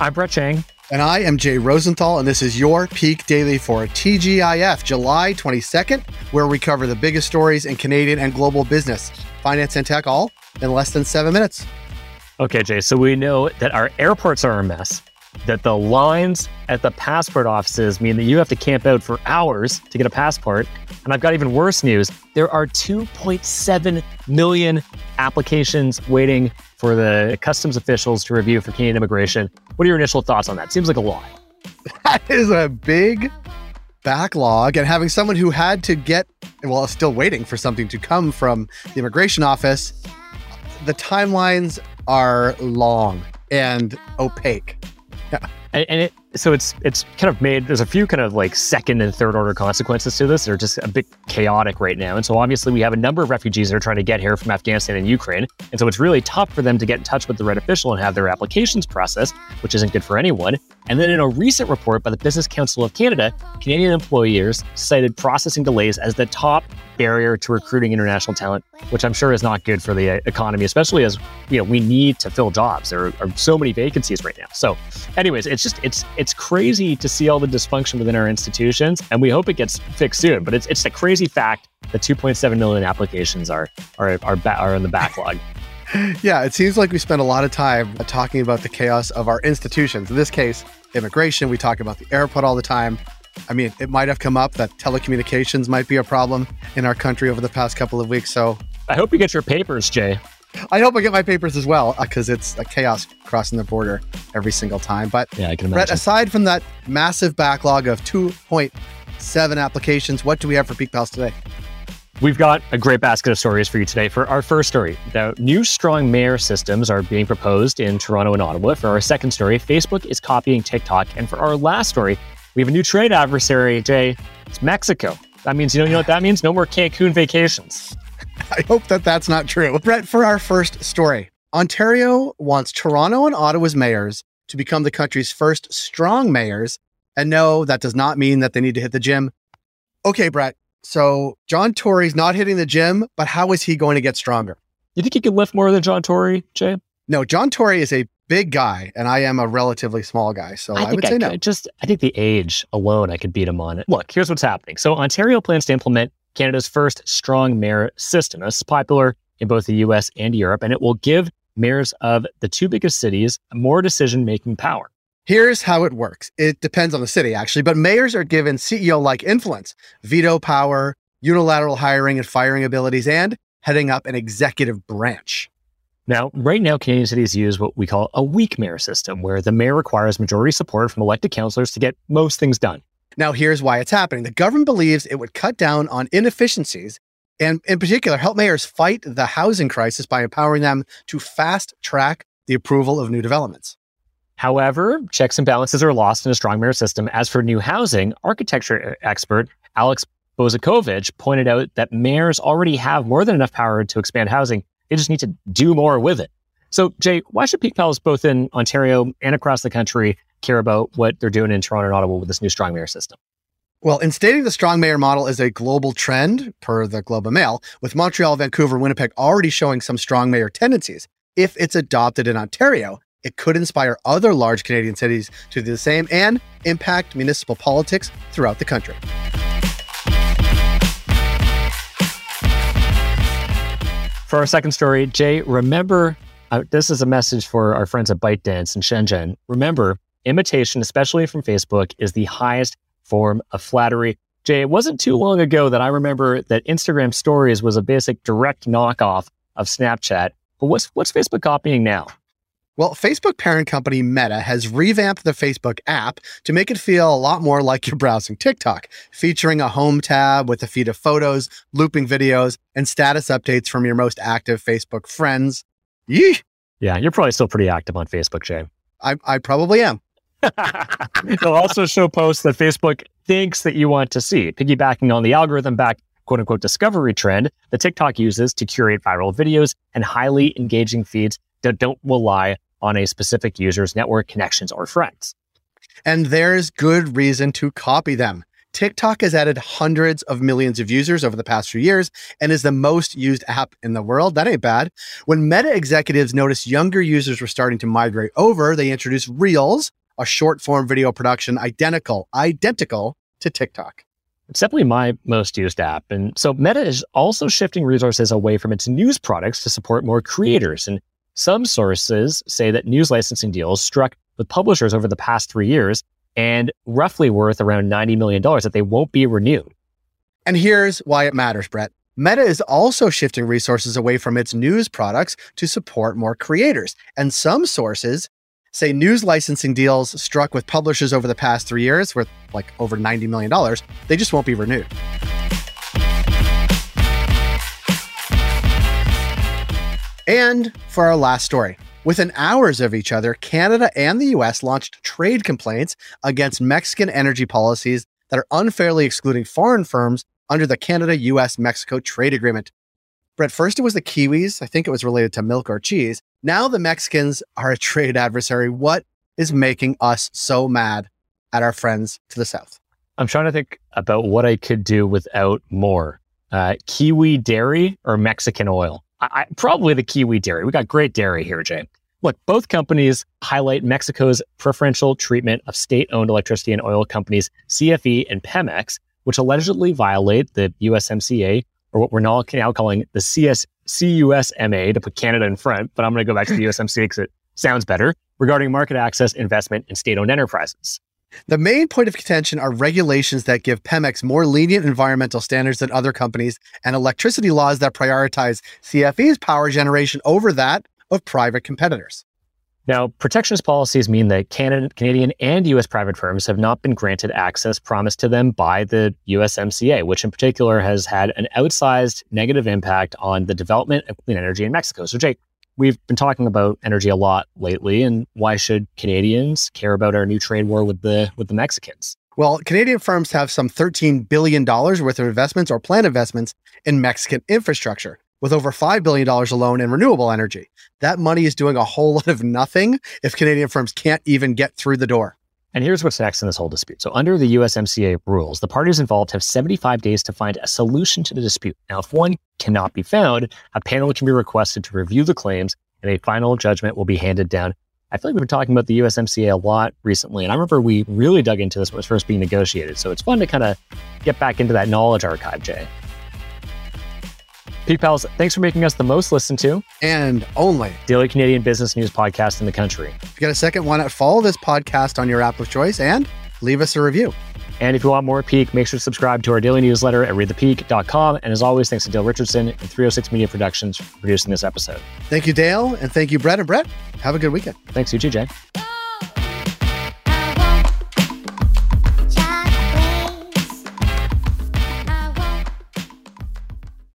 I'm Brett Chang. And I am Jay Rosenthal, and this is your Peak Daily for TGIF, July 22nd, where we cover the biggest stories in Canadian and global business, finance and tech, all in less than seven minutes. Okay, Jay, so we know that our airports are a mess, that the lines at the passport offices mean that you have to camp out for hours to get a passport. And I've got even worse news. There are 2.7 million applications waiting for the customs officials to review for Canadian immigration. What are your initial thoughts on that? Seems like a lot. That is a big backlog. And having someone who had to get, well, still waiting for something to come from the immigration office, the timelines are long and opaque. Yeah. And, it so it's it's kind of made there's a few kind of like second and third order consequences to this. They're just a bit chaotic right now. And so obviously we have a number of refugees that are trying to get here from Afghanistan and Ukraine. And so it's really tough for them to get in touch with the right official and have their applications processed, which isn't good for anyone. And then in a recent report by the Business Council of Canada, Canadian employers cited processing delays as the top barrier to recruiting international talent, which I'm sure is not good for the uh, economy, especially as you know we need to fill jobs. There are so many vacancies right now. So, anyways, it's just it's it's crazy to see all the dysfunction within our institutions, and we hope it gets fixed soon. But it's it's a crazy fact that 2.7 million applications are are are, ba- are in the backlog. yeah, it seems like we spend a lot of time talking about the chaos of our institutions. In this case, immigration. We talk about the airport all the time. I mean, it might have come up that telecommunications might be a problem in our country over the past couple of weeks. So I hope you get your papers, Jay. I hope I get my papers as well because uh, it's a chaos crossing the border every single time. But yeah, I can imagine. Brett, aside from that massive backlog of 2.7 applications, what do we have for Peak Pals today? We've got a great basket of stories for you today. For our first story, the new strong mayor systems are being proposed in Toronto and Ottawa. For our second story, Facebook is copying TikTok. And for our last story, we have a new trade adversary, Jay. It's Mexico. That means, you know, you know what that means? No more Cancun vacations. I hope that that's not true. Brett, for our first story, Ontario wants Toronto and Ottawa's mayors to become the country's first strong mayors. And no, that does not mean that they need to hit the gym. Okay, Brett. So John Tory's not hitting the gym, but how is he going to get stronger? You think he can lift more than John Tory, Jay? No, John Tory is a big guy, and I am a relatively small guy. So I, I would say I no. Just I think the age alone, I could beat him on it. Look, here's what's happening. So Ontario plans to implement Canada's first strong mayor system. This is popular in both the US and Europe, and it will give mayors of the two biggest cities more decision making power. Here's how it works it depends on the city, actually, but mayors are given CEO like influence, veto power, unilateral hiring and firing abilities, and heading up an executive branch. Now, right now, Canadian cities use what we call a weak mayor system, where the mayor requires majority support from elected councillors to get most things done. Now, here's why it's happening. The government believes it would cut down on inefficiencies and, in particular, help mayors fight the housing crisis by empowering them to fast track the approval of new developments. However, checks and balances are lost in a strong mayor system. As for new housing, architecture uh, expert Alex Bozikovic pointed out that mayors already have more than enough power to expand housing they just need to do more with it. So, Jay, why should Peak Pals both in Ontario and across the country care about what they're doing in Toronto and Ottawa with this new strong mayor system? Well, in stating the strong mayor model is a global trend, per the Globe and Mail, with Montreal, Vancouver, Winnipeg already showing some strong mayor tendencies. If it's adopted in Ontario, it could inspire other large Canadian cities to do the same and impact municipal politics throughout the country. For our second story, Jay, remember uh, this is a message for our friends at ByteDance in Shenzhen. Remember, imitation, especially from Facebook, is the highest form of flattery. Jay, it wasn't too long ago that I remember that Instagram Stories was a basic direct knockoff of Snapchat. But what's what's Facebook copying now? Well, Facebook parent company Meta has revamped the Facebook app to make it feel a lot more like you're browsing TikTok, featuring a home tab with a feed of photos, looping videos, and status updates from your most active Facebook friends. Yee! Yeah, you're probably still pretty active on Facebook, Jay. I, I probably am. They'll also show posts that Facebook thinks that you want to see, piggybacking on the algorithm back quote unquote discovery trend that TikTok uses to curate viral videos and highly engaging feeds that don't rely on a specific user's network connections or friends. And there's good reason to copy them. TikTok has added hundreds of millions of users over the past few years and is the most used app in the world. That ain't bad. When Meta executives noticed younger users were starting to migrate over, they introduced Reels, a short form video production identical, identical to TikTok. It's definitely my most used app. And so Meta is also shifting resources away from its news products to support more creators. And some sources say that news licensing deals struck with publishers over the past three years and roughly worth around $90 million that they won't be renewed. And here's why it matters, Brett. Meta is also shifting resources away from its news products to support more creators. And some sources say news licensing deals struck with publishers over the past three years worth like over $90 million, they just won't be renewed. And for our last story, Within hours of each other, Canada and the US launched trade complaints against Mexican energy policies that are unfairly excluding foreign firms under the Canada US Mexico trade agreement. But first it was the Kiwis. I think it was related to milk or cheese. Now the Mexicans are a trade adversary. What is making us so mad at our friends to the south? I'm trying to think about what I could do without more. Uh, Kiwi dairy or Mexican oil? I, probably the Kiwi dairy. We got great dairy here, Jay. Look, both companies highlight Mexico's preferential treatment of state owned electricity and oil companies CFE and Pemex, which allegedly violate the USMCA, or what we're now, calling the CS, CUSMA to put Canada in front. But I'm going to go back to the USMCA because it sounds better regarding market access, investment, and state owned enterprises. The main point of contention are regulations that give Pemex more lenient environmental standards than other companies and electricity laws that prioritize CFE's power generation over that of private competitors. Now, protectionist policies mean that Canadian and U.S. private firms have not been granted access promised to them by the USMCA, which in particular has had an outsized negative impact on the development of clean energy in Mexico. So, Jake, we've been talking about energy a lot lately, and why should Canadians care about our new trade war with the with the Mexicans? Well, Canadian firms have some $13 billion worth of investments or planned investments in Mexican infrastructure, with over $5 billion alone in renewable energy. That money is doing a whole lot of nothing if Canadian firms can't even get through the door. And here's what's next in this whole dispute. So, under the USMCA rules, the parties involved have 75 days to find a solution to the dispute. Now, if one cannot be found, a panel can be requested to review the claims and a final judgment will be handed down. I feel like we've been talking about the USMCA a lot recently, and I remember we really dug into this when it was first being negotiated. So, it's fun to kind of get back into that knowledge archive, Jay. Peak Pals, thanks for making us the most listened to and only daily Canadian business news podcast in the country. You got a second, why not follow this podcast on your app of choice and leave us a review? And if you want more Peak, make sure to subscribe to our daily newsletter at readthepeak.com. And as always, thanks to Dale Richardson and 306 Media Productions for producing this episode. Thank you, Dale. And thank you, Brett and Brett. Have a good weekend. Thanks, you too, Jay.